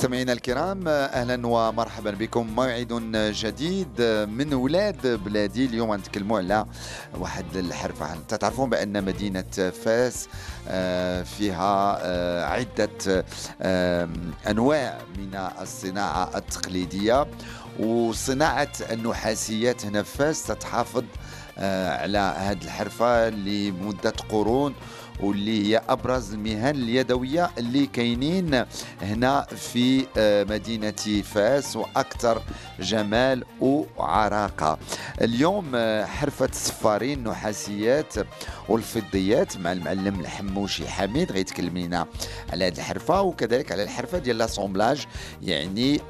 مستمعينا الكرام أهلا ومرحبا بكم. موعد جديد من ولاد بلادي. اليوم نتكلموا على واحد الحرفه تعرفون بأن مدينة فاس آه، فيها آه، عدة أنواع من الصناعة التقليدية وصناعة النحاسيات هنا في فاس تتحافظ على هذه الحرفة لمده قرون واللي هي أبرز المهن اليدوية اللي كاينين هنا في آه، مدينة فاس وأكثر جمال وعراقة. اليوم آه، حرفة الصفارين النحاسيات والفضيات مع المعلم الحموشي حميد غيتكلم لنا على هذه الحرفة. وكذلك على الحرفة ديال لاسومبلاج يعني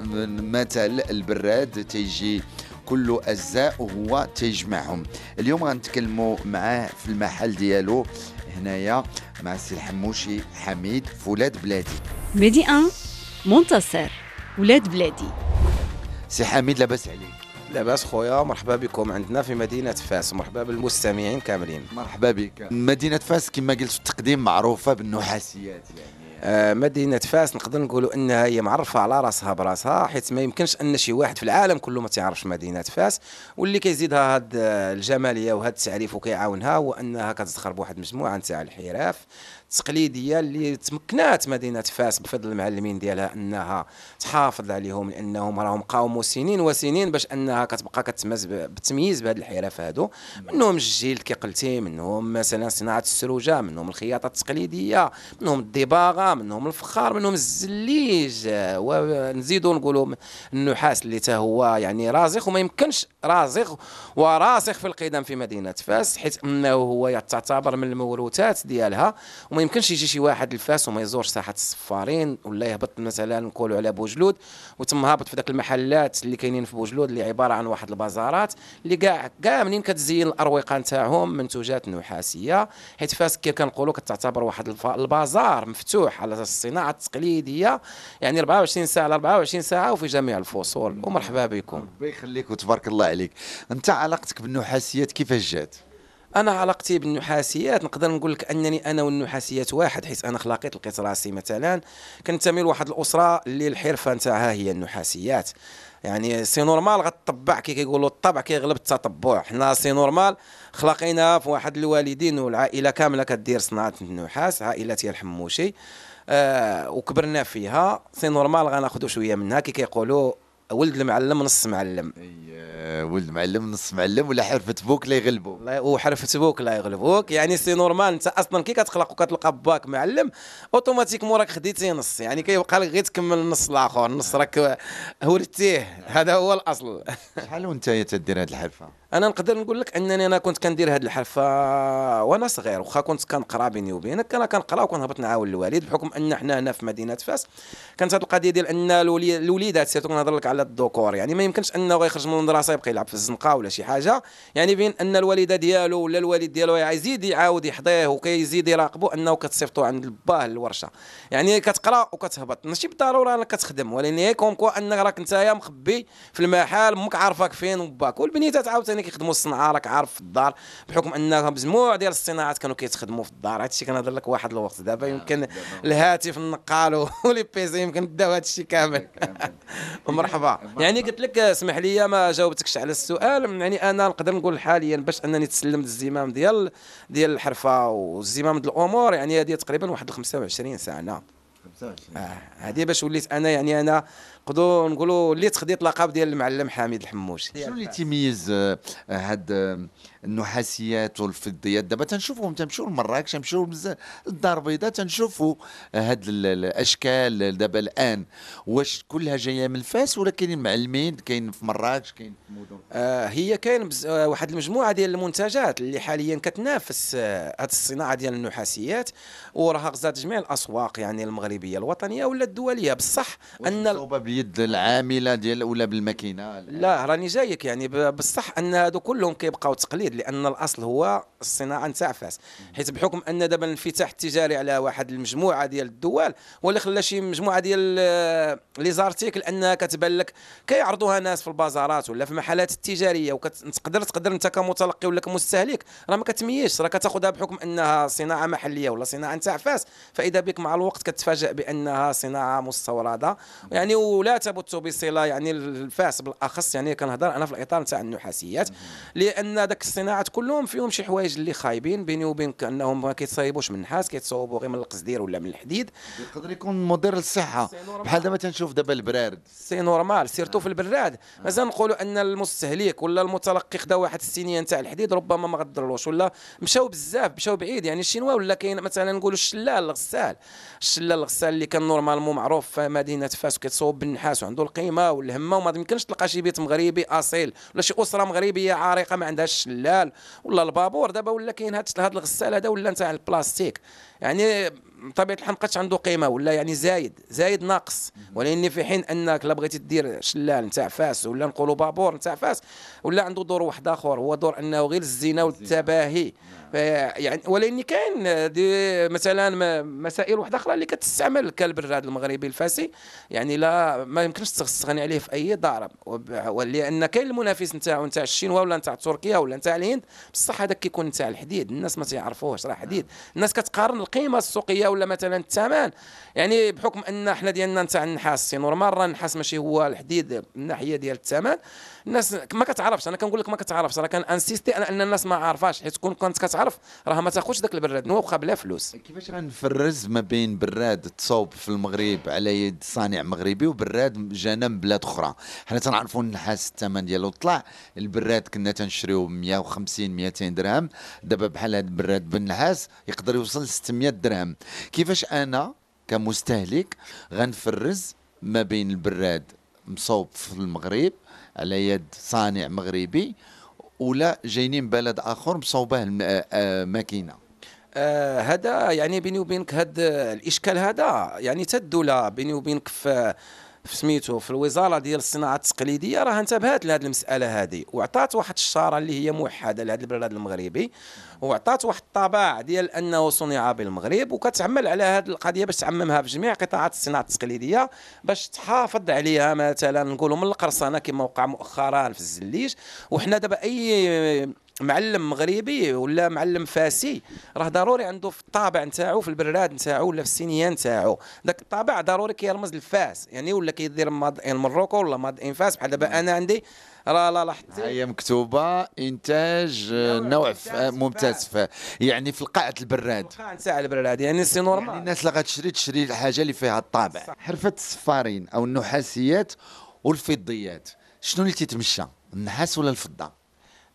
مثل البراد تيجي كل أجزاء وهو تيجمعهم اليوم غنتكلموا معاه في المحل ديالو هنايا مع السي الحموشي حميد في ولاد بلادي. ميدي 1 منتصر ولاد بلادي. سي حميد لاباس عليك. لاباس خويا مرحبا بكم عندنا في مدينة فاس. مرحبا بالمستمعين كاملين. مرحبا بك. مدينة فاس كما قلت في التقديم معروفة بالنحاسيات يعني. آه مدينة فاس نقدر نقولوا إنها هي معرفة على راسها براسها حيت ما يمكنش أن شي واحد في العالم كله ما تعرفش مدينة فاس. واللي كيزيدها هاد آه، الجمالية وهاد التعريف وكيعاونها هو أنها كتزخر بواحد المجموعة نتاع الحراف. التقليدية اللي تمكنات مدينة فاس بفضل المعلمين ديالها أنها تحافظ عليهم لأنهم راهم قاوموا سنين وسنين باش أنها كتبقى كتميز بالتمييز بهاد الحرف هادو. منهم الجلد كي قلتي منهم مثلا صناعة السروجة منهم الخياطة التقليدية منهم الدباغة منهم الفخار منهم الزليج. آه، ونزيدوا نقولوا النحاس اللي تا هو يعني رازخ وما يمكنش رازخ وراسخ في القدم في مدينة فاس حيث أنه هو تعتبر من الموروثات ديالها. يمكنش يجي شي واحد لفاس وما يزورش ساحة الصفارين ولا يهبط مثلا نقولوا على بوجلود وتم هابط في ذاك المحلات اللي كاينين في بوجلود اللي عبارة عن واحد البازارات اللي كاع كاع منين كتزين الأروقة نتاعهم منتوجات نحاسية حيت فاس كيف كنقولوا كتعتبر واحد البازار مفتوح على الصناعة التقليدية يعني 24 ساعة على 24 ساعة وفي جميع الفصول. ومرحبا بكم. ربي يخليك وتبارك الله عليك. أنت علاقتك بالنحاسيات كيفاش جات؟ أنا علاقتي بالنحاسيات نقدر نقول لك أنني أنا والنحاسيات واحد حيت أنا خلاقيت لقيت راسي مثلا. كنتمي لواحد الأسرة اللي الحرفة نتاعها هي النحاسيات. يعني c'est normal غتطبع كي كيقولوا الطبع كيغلب التطبع. حنا c'est normal خلقينا في واحد الوالدين والعائلة كاملة كدير صناعة النحاس عائله ديال الحموشي. آه وكبرنا فيها. c'est normal غناخذوا شوية منها كي كيقولوا ولد المعلم نص معلم. أي، ولد معلم نص معلم ولا حرفه بوك لا يغلبوا الله وحرفت بوك لا يغلبوك يعني c'est normal انت أصلا كي كتخلق وكتلقى باك معلم automatiquement راك خديتي نص. يعني كيبقى لك غير تكمل النص الآخر. النص راك ورثتيه هذا هو الأصل. شحال وأنت تدير هذه الحرفة؟ أنا نقدر نقول لك أنني أنا كنت كندير هذه الحرفة وأنا صغير واخا كنت كنقرا بيني وبينك أنا كنقرا وكنهبط نعاون الوالد بحكم أن حنا هنا في مدينة فاس. كانت هذه القضية ديال أن الولي- الوليدات surtout كنهضر لك على الذكور يعني ما يمكنش أنه غيخرج من المدرسة يبقى يلعب في الزنقة ولا شي حاجة. يعني بين أن الوالدة ديالو ولا الوالد ديالو يزيد يعاود يحضيه وكيزيد يراقبه أنه كتصيفطو عند الباه للورشه يعني كتقرا وكتهبط. ماشي بالضرورة أنك كتخدم ولكن comme quoi أنك راك نتايا مخبي في المحل أمك عارفاك فين وباك. والبنيتات عاوتاني كيخدموا الصنعة راك عارف في الدار بحكم انها مجموع ديال الصناعات كانوا كيتخدموا في الدار. هادشي كنهضر لك واحد الوقت. دابا يمكن الهاتف النقال و les PC يمكن داو هادشي كامل. ومرحبا. يعني قلت لك اسمح لي ما جاوبتكش على السؤال. يعني أنا نقدر نقول حاليا باش أنني تسلمت الزمام ديال ديال الحرفة والزمام ديال الأمور يعني هذه تقريبا واحد 25 سنه آه، هذه باش وليت أنا يعني أنا نقدروا نقولوا وليت خديت لقب ديال المعلم حميد الحموشي. شنو اللي تيميز آه، هاد آه، النحاسيات والفضيات؟ دابا تنشوفهم تمشيو لمراكش تمشيو الدار البيضاء تنشوفوا هاد ال- الأشكال دابا الآن. واش كلها جاية من فاس ولا كاينين معلمين؟ كاين في مراكش كاين في مدن؟ آه، هي كاين. آه، واحد المجموعة ديال المنتجات اللي حاليا كتنافس آه، هذه الصناعة ديال النحاسيات. وراها غزات جميع الأسواق يعني المغربية الوطنية ولا الدولية. بصح أن بيد العاملة ديال ولا بالماكينة؟ لا راني جايك يعني بصح أن هادو كلهم كيبقاو تقليد لأن الأصل هو الصناعة نتاع فاس حيت بحكم أن دابا الانفتاح التجاري على واحد المجموعة ديال الدول ولا خلى شي مجموعة ديال آه، لي زارتيكل أنها كتبان لك كيعرضوها ناس في البازارات ولا في المحلات التجارية وتقدر تقدر أنت كمتلقي ولا كمستهلك راه ما كتميزش. راه كتاخذها بحكم أنها صناعة محلية ولا صناعة نتاع فاس فإذا بك مع الوقت كتفاجئ بأنها صناعة مستوردة. يعني ولا تمت بصلة يعني لفاس بالأخص يعني كنهضر أنا في الإطار نتاع النحاسيات لأن داك الصناعات كلهم فيهم شي حوايج اللي خايبين بيني وبينك أنهم ما كيتصايبوش من النحاس كيتصاوبوا غير من القصدير ولا من الحديد. يقدر يكون مضر للصحة. بحال دابا تنشوف دابا البرارد c'est normal surtout في البراد. مازال نقولوا أن المستهلك ولا المتلقي خدا واحد الصينية نتاع الحديد ربما ما غتضرلوش ولا مشاو بزاف مشاو بعيد. يعني الشينوا ولا كاين مثلا نقولوا الشلال الغسال. الشلال الغسال اللي كان normalement معروف في مدينة فاس وكيتصوب بالنحاس وعنده القيمة والهمة وما يمكنش تلقى شي بيت مغربي أصيل ولا شي أسرة مغربية عريقه ما عندهاش الشلال ولا البابور دابا ولا كاين هاد هاد الغسال هذا ولا نتاع البلاستيك. يعني بطبيعة الحال مابقاتش عنده قيمة ولا يعني زايد زايد ناقص. ولان في حين أنك لا بغيتي دير شلال نتاع فاس ولا نقولوا بابور نتاع فاس ولا عنده دور واحد آخر هو دور أنه غير الزينه والتباهي. ف- يعني ولان كاين دي مثلا مسائل واحدة أخرى اللي كتستعمل كالبراد المغربي الفاسي. يعني لا ما يمكنش تستغني عليه في أي وب- ولأن كاين المنافس نتاعو نتاع الشينوا ولا نتاع تركيا ولا نتاع الهند. بصح هذاك كيكون نتاع الحديد. الناس ما تيعرفوش راه حديد. الناس كتقارن القيمة السوقية ولا مثلا الثمن. يعني بحكم أن حنا ديالنا نتاع النحاس c'est normal راه النحاس ماشي هو الحديد من الناحيه ديال الثمن. الناس ما كتعرفش. أنا كنقول لك ما كتعرفش. راه كان insister أن الناس ما عارفاش. حيت كون كنت كتعرف راه ما تاخذش داك البراد نوا واخا بلا فلوس. كيفاش غنفرز ما بين براد تصوب في المغرب على يد صانع مغربي وبراد جانا من بلاد أخرى؟ حنا تنعرفوا النحاس الثمن ديالو طلع. البراد كنا تنشريو ب 150 200 درهم. دابا بحال هذا البراد بالنحاس يقدر يوصل ل 600 درهم. كيفاش أنا كمستهلك غنفرز ما بين البراد مصوب في المغرب على يد صانع مغربي ولا جايين من بلد آخر مصوبه الم- آه، آه، آه يعني بيني وبينك هذا الإشكال هذا يعني تا الدولة بيني وبينك في في سميتو في الوزارة ديال الصناعة التقليدية راه انتبهت لهذه المسألة هذه وعطات واحد الشاره اللي هي موحدة لهذا البلاد المغربي وعطات واحد الطابع ديال أنه صنع بالمغرب وكتعمل على هذه القضية باش تعممها في جميع قطاعات الصناعة التقليدية باش تحافظ عليها مثلا نقولوا من القرصنة كما وقع مؤخرا في الزليج. وحنا دابا أي معلم مغربي ولا معلم فاسي راه ضروري عنده في الطابع نتاعو في البراد نتاعو ولا في السينية نتاعو. داك الطابع ضروري كيرمز للفاس يعني ولا كيدير made in Morocco ولا made in فاس بحال دابا أنا عندي. راه لا لاحظتي هي مكتوبة إنتاج آه، نوع ممتاز ف- يعني في قاعه البراد. القاع نتاع البراد يعني c'est يعني normal الناس اللي غتشري تشري الحاجة اللي فيها الطابع. حرفة الصفارين أو النحاسيات والفضيات شنو اللي تيتمشى النحاس ولا الفضة؟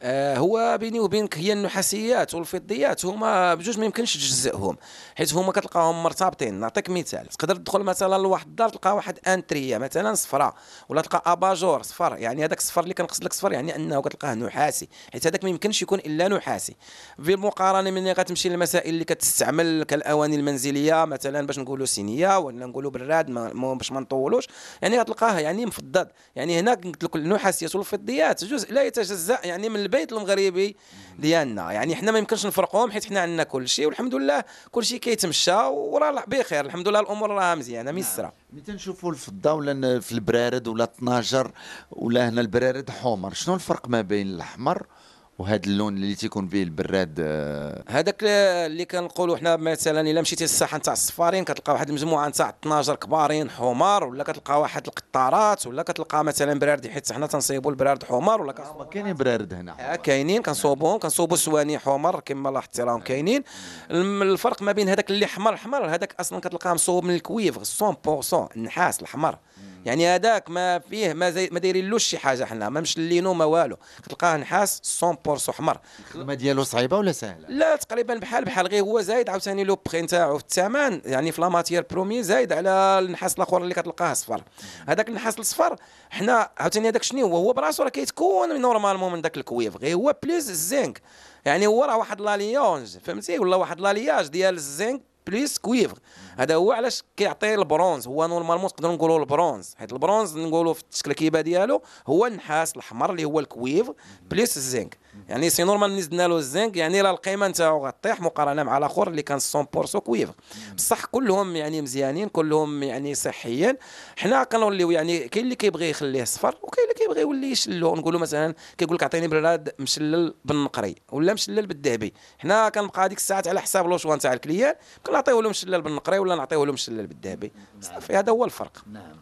هو بيني وبينك هي النحاسيات والفضيات هما بجوج ما يمكنش تجزئهم حيت هما كتلقاهم مرتبطين. نعطيك مثال تقدر تدخل مثلا لواحد الدار تلقى واحد entrée مثلا صفراء ولا تلقى abat-jour صفر يعني هذاك الصفر اللي كنقصد لك صفر يعني أنه كتلقاه نحاسي حيت هذاك ما يمكنش يكون إلا نحاسي. في المقارنه ملي غتمشي للمسائل اللي كتستعمل كالأواني المنزلية مثلا باش نقولوا سينيه ولا نقولوا براد باش ما نطولوش يعني غتلقاه يعني مفضد. يعني هنا قلت لك النحاسيات والفضيات جزء لا يتجزأ يعني من البيت المغربي ديالنا. يعني حنا ما يمكنش نفرقوهم حيت حنا عندنا كل شيء والحمد لله كل شيء كيتمشى وراه بخير. الحمد لله الأمور راها مزيانة ميسرة. ملي تنشوفوا الفضة ولا في البرارد ولا 12 ولا هنا البرارد حمر شنو الفرق ما بين الأحمر وهذا اللون اللي تيكون به البراد آه، هذاك اللي كنقولوا حنا مثلا إلا مشيتي للساحة نتاع الصفارين كتلقى واحد المجموعه نتاع 12 كبارين حمار ولا كتلقى واحد القطارات ولا كتلقى مثلا براردي حيت حنا تنصيبوا البرارد حمار ولا كنصيبوا ما كاينين برارد هنا. آه، كاينين كنصوبوهم كنصوبوا سواني حمر كما لاحظتي راهم كاينين. الفرق ما بين هذاك اللي حمر حمر هذاك أصلا كتلقاه مصوب من الكويفر 100% النحاس الحمر. يعني هذاك ما فيه ما زي ما دايرين شي حاجة حنا ما مشللينو ما والو. كتلقاه نحاس 100% حمر الخدمة ديالو صعيبة ولا سهلة؟ لا تقريبا بحال بحال غير هو زايد عاوتاني le prix نتاعو في الثمن يعني في la matière première زايد على النحاس الأخر اللي كتلقاه صفر. هذاك النحاس الصفر حنا عاوتاني هذاك شنو؟ هو هو براسو راه كيتكون normalement من داك ال cuivre. غير هو plus الزنك يعني هو راه واحد لاليونج فهمتي؟ ولا واحد l'alliage ديال الزنك plus cuivre هذا هو علاش كيعطي البرونز هو normalement نقدروا نقولوا البرونز. حيت البرونز نقولوا في التشكيلة ديالو هو النحاس الأحمر اللي هو ال cuivre plus الزنك. يعني c'est normal ملي زدنا له الزنك يعني راه القيمة نتاعو غطيح مقارنة مع الآخر اللي كان 100% cuivre بصح كلهم يعني مزيانين كلهم يعني صحيين. حنا كنوليو يعني كاين اللي كيبغي يخليه صفر وكاين اللي كيبغي يولي يشلو. نقولوا مثلا كيقول لك عطيني براد مشلل بالنقري ولا مشلل بالذهبي. حنا كنبقى هذيك الساعات على حساب le choix نتاع ال client كنعطيو له مشلل بالنقري ولا نعطيو له مشلل بالذهبي. صافي هذا هو الفرق. نعم.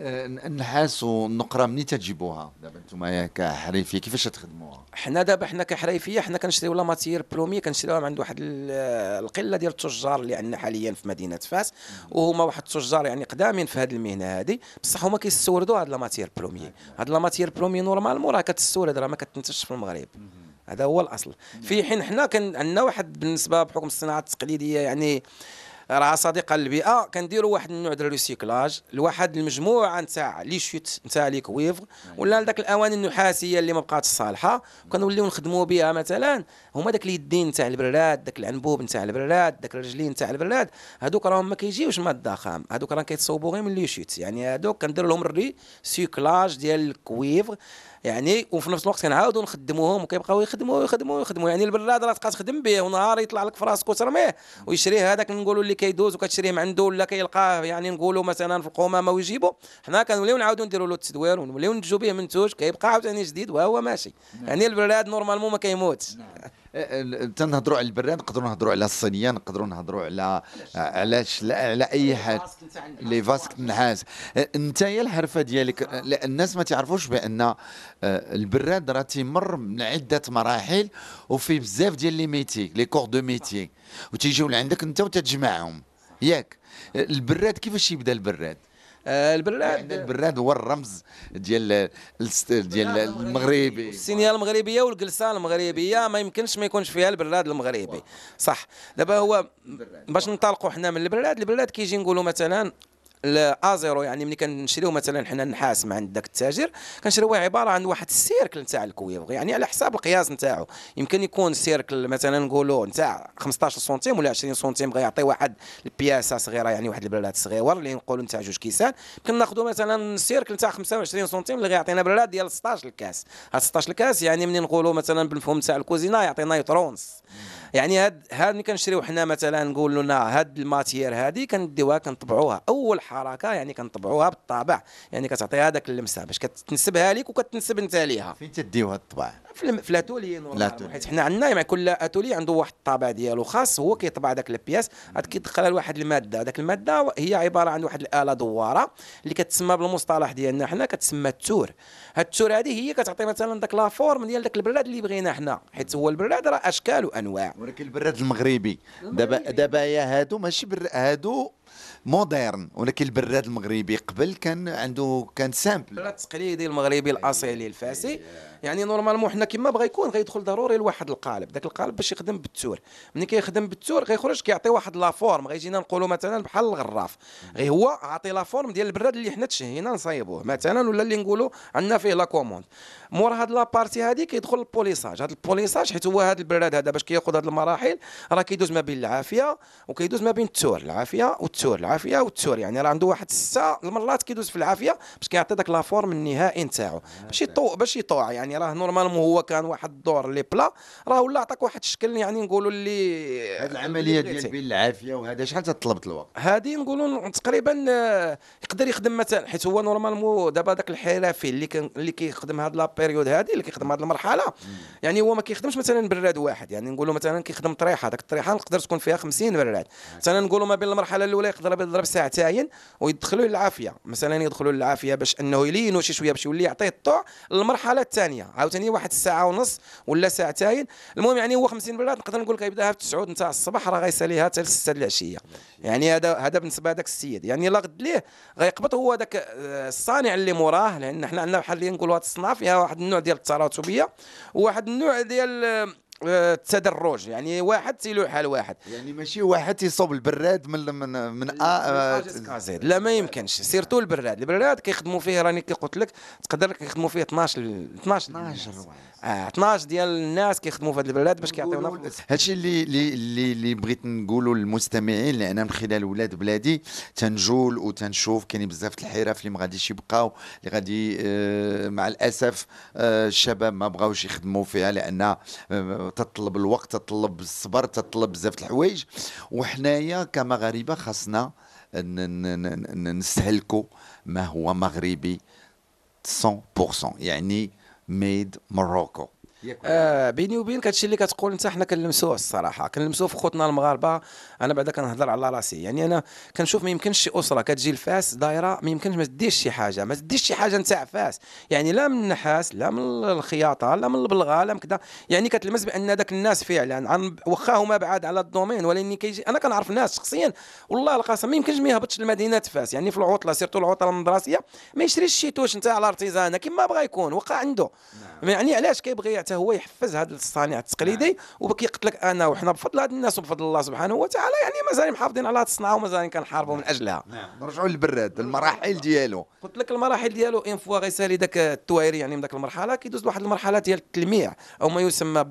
النحاس والنقره منين تجيبوها؟ دابا أنتم كحريفية كيفاش تخدموها؟ حنا دابا حنا كحريفية حنا كنشريو la matière première كنشريوها من عند واحد ال- القلة ديال التجار اللي عندنا حاليا في مدينة فاس وهما واحد التجار يعني قدامين في هذه المهنة هذه بصح هما كيستوردوا هاد la matière première هاد la matière première normalement راه كتستورد راه ما كتنتجش في المغرب. هذا هو الأصل. في حين حنا كان عندنا واحد بالنسبة بحكم الصناعه التقليدية يعني راه صديقه للبيئه كنديروا واحد النوع ديال ال recyclage لواحد المجموعة نتاع les chutes نتاع les cuivres ولا لذاك الأواني النحاسية اللي ما بقاتش صالحة وكنوليو نخدموا بها مثلا هما داك اليدين نتاع البراد داك الأنبوب نتاع البراد داك الرجلين نتاع البراد هذوك راهم ما كيجيوش مادة خام هذوك راه كيتصوبوا غير من les chutes يعني هذوك كندير لهم ال recyclage ديال ال cuivre. يعني وفي نفس الوقت كنعاودوا نخدموهم وكيبقاو يخدموا ويخدموا ويخدموا يعني البراد راه تبقى تخدم به ونهار يطلع لك في راسك وترميه ويشريه هذاك نقولوا اللي كيدوز وكتشريه من عنده ولا كيلقاه يعني نقولوا مثلا في القمامه ويجيبو. حنا كنوليو نعاودوا نديروا له التدوير ونوليو ننتجوا به منتوج كيبقى عاوتاني جديد وهو ماشي. يعني البراد normalement ما كيموتش. تنهضروا على البراد نقدروا نهضروا على الصينية نقدروا نهضروا على على شلا- على أي حاجة اللي فيها النحاس انت يا الحرفة ديالك آه، لا، الناس ما تعرفوش بأن آه، البراد راه تيمر من عدة مراحل وفي بزاف ديال les métiers les corps de métier. وتيجيو لعندك انت وتتجمعهم. ياك. آه، البراد كيفاش يبدا البراد آه، البراد. البراد هو الرمز ديال ديال المغربي. الصينيه المغربية والجلسة المغربية ما يمكنش ما يكونش فيها البراد المغربي. صح. دابا هو باش ننطلقوا حنا من البراد البراد كيجي نقولوا مثلا à zéro يعني ملي كنشريو مثلا حنا النحاس من عند داك التاجر كنشريوه عبارة عن واحد ال cercle نتاع ال cuivre يعني على حساب القياس نتاعو. يمكن يكون cercle مثلا نقولوا نتاع 15 سنتيم ولا 20 سنتيم غيعطي واحد ال pièce صغيرة يعني واحد البراد صغيور اللي نقولوا نتاع جوج كيسان. يمكن ناخذوا مثلا cercle نتاع 25 سنتيم اللي غيعطينا براد ديال 16 الكاس. هاد 16 الكاس يعني منين نقولوا مثلا بالمفهوم نتاع الكوزينة يعطينا ustensile يعني هاد هاد ملي كنشريو حنا مثلا نقولوا لنا هاد matière هادي كنديوها كنطبعوها. أول حركة يعني كنطبعوها بالطابع يعني كتعطيها هذاك اللمسة باش كتنسبها لك وكتنسب انت ليها. فين تديو هاد الطبع؟ في في l'atelier. حيت حنا عندنا مع كل أتولي عنده واحد الطابع ديالو خاص هو كيطبع داك pièce عاد كيدخلها لواحد المادة داك المادة هي عبارة عن واحد الآلة دوارة اللي كتسمى بالمصطلح ديالنا حنا كتسمى tour. هاد tour هذه هي كتعطي مثلا داك la forme ديال داك البراد اللي بغينا حنا. حيت هو البراد راه أشكال وأنواع. ولكن البراد المغربي. دابا دابا يا هادو ماشي بر هادو moderne ولكن البراد المغربي قبل كان عنده كان simple. التقليدي المغربي الأصيلي الفاسي. يعني normalement حنا كما بغى يكون غيدخل ضروري لواحد القالب. داك القالب باش يخدم بال tour. ملي كيخدم بال tour غيخرج كيعطي واحد la forme. غيجينا نقولوا مثلا بحال الغراف. غير هو عاطي la forme ديال البراد اللي حنا تشهينا نصايبوه. مثلا ولا اللي نقولوا عندنا فيه la commande. مور هاد la partie هادي كيدخل ال polissage. هاد ال polissage حيت هو هاد البراد هذا باش كياخذ هاد المراحل راه كيدوز ما بين العافية وكيدوز ما بين ال tour. العافية العافية وال tour. يعني راه عنده واحد ستة المرات كيدوز في العافية باش كيعطي داك la forme النهائي نتاعو. باش يطوع باش يطوع. يعني راه normalement هو كان واحد الدور لي بلا راه ولا عطاك واحد الشكل يعني نقولوا اللي هاد العملية ديال بين العافية وهذا شحال تطلبت الوقت؟ هذه نقولوا تقريبا آه، يقدر يخدم مثلا حيت هو normalement دابا داك الحرفي اللي كان اللي كيخدم هاد la période هذه اللي كيخدم هاد المرحلة يعني هو ما كيخدمش مثلا براد واحد. يعني نقولوا مثلا كيخدم طريحة. داك الطريحة نقدر تكون فيها 50 براد. مثلا نقولوا ما بين المرحلة الأولى يقدر يضرب ساعتين ويدخلوا للعافية. مثلا يدخلوا للعافية باش أنه يلينوا شي شوية باش يولي يعطيه الطوع للمرحلة الثانية. عاوتاني واحد الساعة ونص ولا ساعتين. المهم يعني هو 50 براد نقدر نقول لك يبداها في 9 نتاع الصباح راه غيساليها حتى ل 6 العشية. يعني هذا هذا بالنسبة لذاك السيد. يعني لا غد ليه غيقبض هو ذاك آه، الصانع اللي موراه لأن حنا عندنا بحال اللي نقولوا هذا الصناعة فيها واحد النوع ديال التراتبية وواحد النوع ديال آه، التدرج يعني واحد تيلوح على واحد. يعني ماشي واحد تيصوب البراد من من من آه كازيد لا ما يمكنش. surtout البراد. البراد كيخدموا فيه راني كي قلت لك تقدر كيخدموا فيه 12 ل- 12 12 آه 12 ديال الناس كيخدموا في هذا البراد باش كيعطيونا هادشي اللي اللي اللي, اللي بغيت نقولوا للمستمعين لأن من خلال ولاد بلادي تنجول وتنشوف. كاينين بزاف د الحرف اللي ما غاديش يبقاو اللي غادي آه، مع الأسف آه، الشباب ما بغاوش يخدموا فيها لأن آه، تطلب الوقت تطلب الصبر تطلب بزاف د الحوايج. وحنايا كمغاربة خاصنا نستهلكوا ما هو مغربي 100% يعني ميد موروكو آه بيني وبينك هادشي اللي كتقول انت حنا كنلمسوه الصراحة كنلمسوه في خوتنا المغاربة أنا بعدا كنهضر على راسي. يعني أنا كنشوف ما يمكنش شي أسرة كتجي لفاس دايرة ما يمكنش ما تديش شي حاجة ما تديش شي حاجة نتاع فاس. يعني لا من النحاس لا من الخياطة لا من البلغه لا من كذا يعني كتلمس بأن ذاك الناس فعلا عن واخا هما بعاد على ال domaine ولكن كيجي أنا كنعرف ناس شخصيا والله القسم ما يمكنش ما يهبطش لمدينة فاس. يعني في العطلة surtout العطلة المدرسية ما يشريش شي touche نتاع ال artisanat كما بغى يكون وقع عنده. يعني علاش كيبغي حتى هو يحفز هذا الصانع التقليدي وكيقلت لك انا وحنا بفضل هاد الناس وبفضل الله سبحانه وتعالى يعني مازال محافظين على هاد الصنعه ومازال كنحاربوا من أجلها. نرجعوا للبراد المراحل ديالو. قلت لك المراحل ديالو une fois غيسالي داك التويري يعني من داك المرحلة كيدوز لواحد المرحلة ديال التلميع أو ما يسمى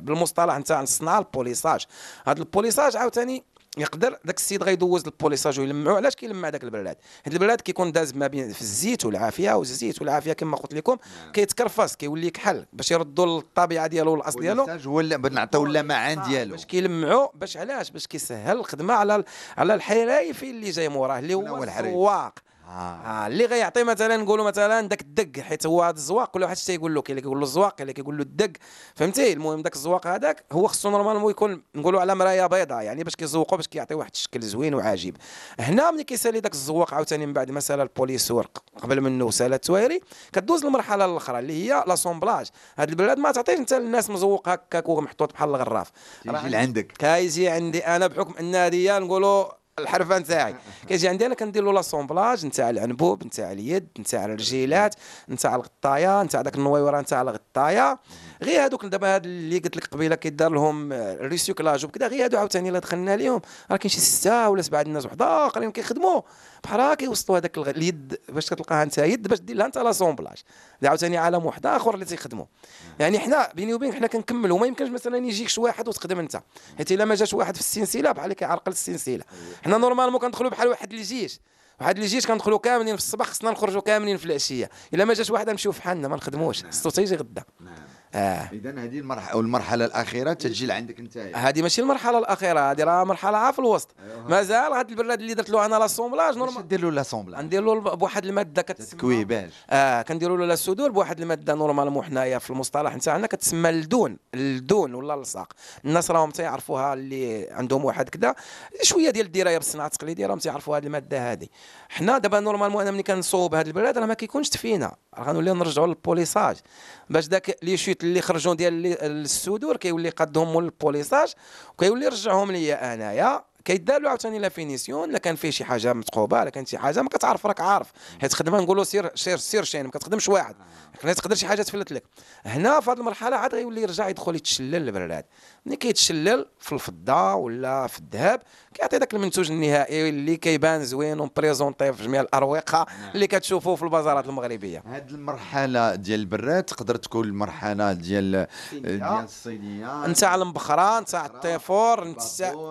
بالمصطلح نتاع الصناعة ال polissage. هذا ال polissage عاوتاني يقدر داك السيد غيدوز ال polissage ويلمعو. علاش كيلمع داك البراد هاد البراد كيكون داز ما بين في الزيت والعافية والزيت والعافية كما قلت لكم كيتكرفس كيولي كحل باش يردوا للطبيعه ديالو والأصل ديالو. هو نعطيو اللمعان ديالو. باش كيلمعوا باش علاش؟ باش كيسهل الخدمة على على الحرايفي اللي جاي موراه اللي هو؟ الزواق. آه. آه اللي غيعطي مثلا نقولوا مثلا داك الدق حيت هو هذا الزواق كل واحد شي يقول له كاين اللي كيقول له الزواق كاين اللي كيقول له الدق فهمتي؟ المهم داك الزواق هذاك هو خصو normalement يكون نقولوا على مرايه بيضاء يعني باش كيزوقوا باش كيعطي واحد الشكل زوين وعجيب هنا ملي كيسالي داك الزواق عاوتاني من بعد ما سال ال polisseur قبل منه سال التويري كدوز للمرحلة الأخرى اللي هي l'assemblage هاد البراد ما تعطيش انت للناس مزوق هكاك ومحطوط بحال الغراف. تيجي لعندك. كيجي عندي أنا بحكم أن هذه نقولوا الحرفه نتاعي كيجي عندي أنا كندير له l'assemblage نتاع العنبوب نتاع اليد نتاع الرجيلات نتاع الغطاية نتاع داك النويوره نتاع الغطاية. غير هذوك دابا هاد اللي قلت لك قبيلة كيدار لهم ال recyclage وكذا غير هادو عاوتاني الا دخلنا لهم راه كاين شي ستة ولا سبعة الناس وحده اخرين كيخدموا. بحال هكا كيوصلوا هذاك اليد باش كتلقاها انت يد باش دير لها انت l'assemblage هذا عاوتاني عالم واحد آخر اللي تيخدموا يعني حنا بيني وبينك حنا كنكملوا ما يمكنش مثلا يجيك شي واحد وتخدم انت. حيت إلا ما جاش واحد في السلسله بحال اللي كيعرقل السلسله حنا normalement كندخلوا بحال واحد اللي جيش واحد اللي كندخلوا كاملين في الصباح خصنا نخرجوا كاملين في العشية. إلا ما جاش واحد نمشيو في حالنا ما نخدموش. خصو تيجي غدا. آه. اذا هذه المرحله أو المرحله الأخيرة تجي لعندك انت هذه ماشي المرحلة الأخيرة هذه راه مرحلة عا في الوسط مازال هذا البراد اللي درت له أنا l'assemblage باش normal دير له l'assemblage ندير له بواحد المادة كتسمى تكويباج آه كنديروا له الصدور بواحد المادة normalement حنايا في المصطلح نتاعنا كتسمى اللدون اللدون ولا الصاق الناس راهم تيعرفوها اللي عندهم واحد كذا شوية ديال الدراية بالصناعة التقليدية راهم تيعرفوا هذه المادة هذه. حنا دابا normalement أنا ملي كنصوب هذا البراد راه ما كيكونش تفينا. راه غنوليو نرجعوا لل polissage. باش داك les chutes اللي خرجوا ديال الصدور كيولي قادهم مول ال polissage وكيولي يرجعهم ليا انايا. كيدار له عاوتاني la finition لا كان فيه شي حاجة متقوبة لا كان شي حاجة ما كتعرف راك عارف. حيت خدمه نقولوا سير سير سير شين ما كتخدمش واحد. لا تقدر شي حاجة تفلت لك. هنا في هذه المرحلة عاد غيولي يرجع يدخل يتشلل البراد ملي كيتشلل في الفضة ولا في الذهب كيعطي داك المنتوج النهائي اللي كيبان زوين وم présenté في جميع الأروقة اللي كتشوفوا في البازارات المغربية. هذه المرحلة ديال البراد تقدر تكون المرحلة ديال ديال الصينية. نتاع المبخره نتاع الطيفور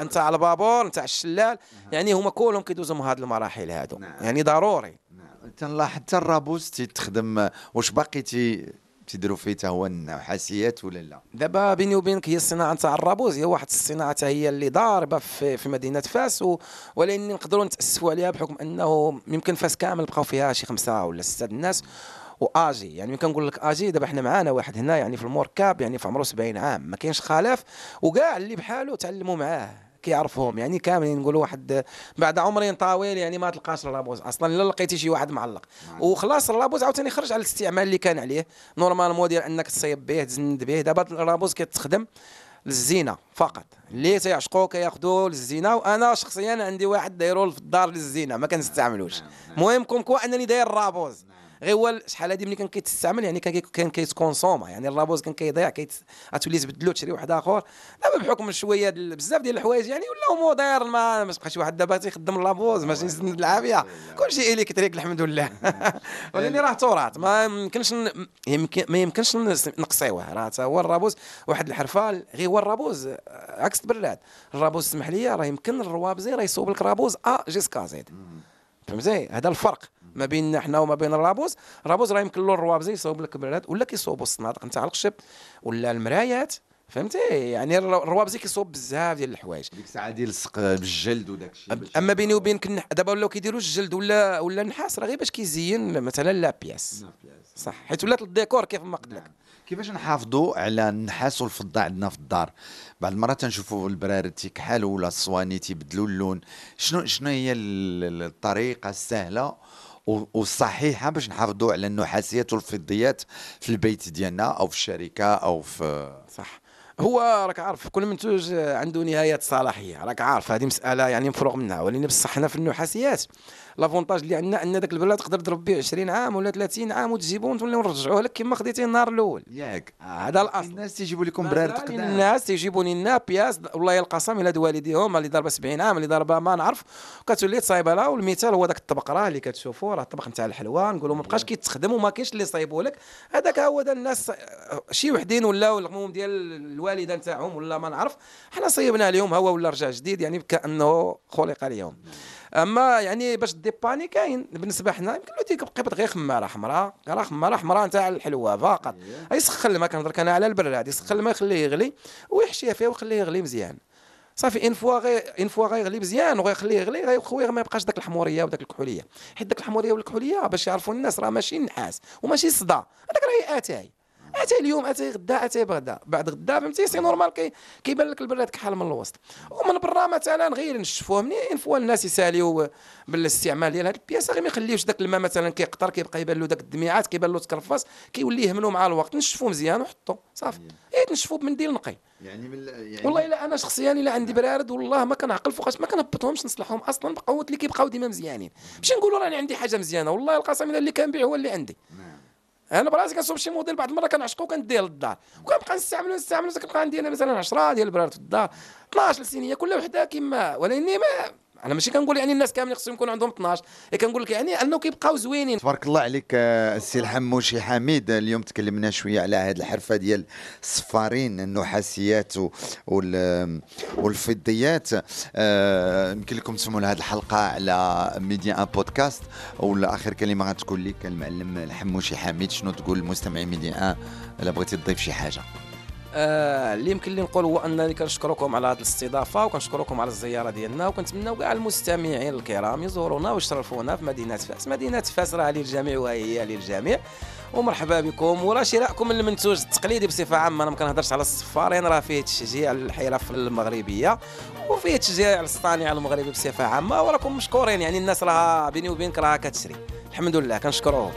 نتاع البابور. البابور نتاع الشلال يعني هما كلهم كيدوزوا من هذه المراحل هادو. نعم. يعني ضروري. نعم. تنلاحظ حتى الرابوز تيتخدم واش باقي تي تيديروا فيه حتى هو النحاسيات ولا لا؟ دابا بيني وبينك هي الصناعة نتاع الرابوز هي واحد الصناعة هي اللي ضاربة في, في مدينة فاس و... ولكن نقدروا نتأسفوا عليها بحكم أنه يمكن فاس كامل بقاو فيها شي خمسة ولا ستة الناس واجي يعني كنقول لك آجي دابا حنا معانا واحد هنا يعني في المركب يعني في عمره 70 عام ما كاينش خلاف وكاع اللي بحاله تعلموا معاه. كيعرفهم يعني كاملين نقولوا واحد بعد عمر طويل يعني ما تلقاش الرابوز أصلا الا لقيتي شي واحد معلق. وخلاص الرابوز عاوتاني خرج على الاستعمال اللي كان عليه. normalement ديال إنك تصيب به تزند به. دابا الرابوز كيتخدم للزينة فقط. اللي تيعشقوا كياخذوا للزينة. وأنا شخصيا عندي واحد دايرو في الدار للزينة ما كنستعملوش. المهم comme quoi أنني داير الرابوز غير هو شحال هادي ملي كان كيتستعمل يعني كان كان كيت consomma يعني الرابوز كان كيضيع كيت غتولي تبدلو تشري واحد آخر. دابا بحكم شوية بزاف ديال الحوايج يعني ولاو moderne ما بقاش واحد دابا تيخدم الرابوز ماشي يسند العافية. كلشي électrique الحمد لله. ولكن راه تراث ما يمكنش يمكن ما يمكنش نقصيوه. راه هو الرابوز واحد الحرفه غير هو الرابوز عكس البراد الرابوز اسمح لي راه يمكن الروابزي راه يصوب لك رابوز A jusqu'à Z فهمتي؟ هذا الفرق. ما بيننا حنا وما بين الرابوز الرابوز راه يمكن له الروابزي يصوب لك براد ولا كيصوبوا الصنادق نتاع الخشب ولا المرايات فهمتي؟ يعني الر- الروابزي كيصوب بزاف ديال الحوايج. ديك الساعة ديال السق بالجلد وداك الشيء أما بيني وبينك. دابا ولاو كيديروا الجلد ولا ولا النحاس راه غير باش كيزين مثلا la pièce صح. حيت ولات الديكور كيف ما قلت لك. كيفاش نحافظوا على النحاس والفضه عندنا في الدار؟ بعض المرات تنشوفوا البرارد تيكحالوا ولا الصواني تيبدلوا اللون. شنو شنو هي ال- ال- الطريقة السهلة والصحيحه باش نحافظوا على النحاسيات والفضيات في البيت ديالنا أو في الشركة أو في صح. هو راك عارف كل منتوج عنده نهايه صلاحية. راك عارف هذه مسألة يعني مفروغ منها. ولكن بصح حنا في النحاسيات l'avantage اللي عندنا أن ذاك البراد تقدر تضرب به 20 عام ولا 30 عام وتجيبو وتولي نرجعوه لك كما خديتيه النهار الأول. ياك. آه، هذا الأصل. الناس تيجيبوا لكم برارد مازال قدام الناس تيجيبوني لنا pièce. والله القسم إلى والديهم اللي ضربه 70 عام اللي ضربه ما نعرف. وكتولي تصايبه لها والمثال هو ذاك الطبق راه اللي كتشوفوا راه الطبق نتاع الحلوى نقولوا ما بقاش كيتخدم وما كاينش اللي صايبوا لك. هذاك هو ذا الناس شي وحدين ولاو الغموم ديال الوالدة نتاعهم ولا ما نعرف حنا صيبنا اليوم هو ولا رجع جديد يعني كانه خلق اليوم. أما يعني باش ديباني كاين. بالنسبة حنا يمكن له قبط غير خمارة حمراء راه خمارة حمراء نتاع الحلوه فقط. يسخن الماء كنهضر أنا على البراد يسخن الماء يخليه يغلي ويحشيه فيه ويخليه يغلي مزيان. صافي ان فوا غير ان فوا غيغلي مزيان وغيخليه يغلي غي خويا ما يبقاش داك الحمورية وداك الكحولية. حيت داك الحمورية والكحولية باش يعرفوا الناس راه ماشي نحاس وماشي صدى. هذاك راه اتاي اتاي اليوم اتاي غدا اتاي بغدا. بعد غدا فهمتي؟ c'est normal كي كيبان لك البراد كحال من الوسط. ومن برا مثلا غير نشفوه منين فوا الناس يساليو بالاستعمال ديال هذه البياسه غير ما يخليوش داك الماء مثلا كيقطر كيبقى يبان له داك الدميعات كيبان له تكرفاس كيولي يهملو مع الوقت. نشفوه مزيان وحطو صافي. إيه تنشفوه بمنديل نقي. يعني من يعني والله إلا أنا شخصيا إلا عندي برارد والله ما كنعقل فوقاش ما كنهبطهمش نصلحهم أصلا بقاو اللي كيبقاو ديما مزيانين. ماشي نقولوا راني عندي حاجة مزيانة والله القسم الا اللي كنبيع هو اللي عندي. أنا براسي كنصوب شي موديل بعض المرات كنعشقو وكنديه للدار. وكنبقى نستعملو نستعملو كنبقى عندي أنا مثلا 10 ديال البرارد في الدار. 12 لسينية كل وحدة كيما ولكن ما أنا ماشي كنقول يعني الناس كاملين خصهم يكون عندهم 12 إيه كنقول لك يعني أنه كيبقاو زوينين. تبارك الله عليك آه، السي الحموشي حميد. اليوم تكلمنا شوية على هذه الحرفة ديال الصفارين النحاسيات والفضيات. آه، يمكن لكم تسمعوا هذه الحلقة على Medi1 Podcast. ولا اخر كلمة غتكون لك المعلم الحموشي حميد. شنو تقول للمستمعين Medi1؟ إلا بغيتي تضيف شي حاجة. آه اللي يمكن لي نقول هو أنني كنشكركم على هذه الاستضافة وكنشكركم على الزيارة ديالنا وكنتمناو كاع المستمعين الكرام يزورونا ويشرفونا في مدينة فاس. مدينة فاس راه للجميع وهي للجميع. ومرحبا بكم وراه شرائكم من المنتوج التقليدي بصفة عامة أنا ما كنهضرش على الصفارين راه فيه تشجيع للحرف المغربية وفيه تشجيع على الصانع المغربي بصفة عامة وراكم مشكورين يعني الناس راه بيني وبينك راه كتشري. الحمد لله كنشكروهم